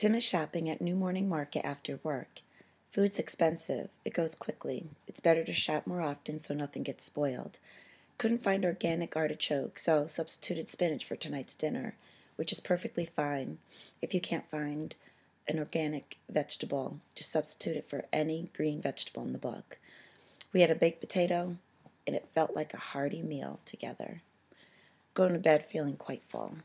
Tim is shopping at New Morning Market after work. Food's expensive. It goes quickly. It's better to shop more often so nothing gets spoiled. Couldn't find organic artichoke, so substituted spinach for tonight's dinner, which is perfectly fine. If you can't find an organic vegetable, just substitute it for any green vegetable in the book. We had a baked potato, and it felt like a hearty meal together. Going to bed feeling quite full.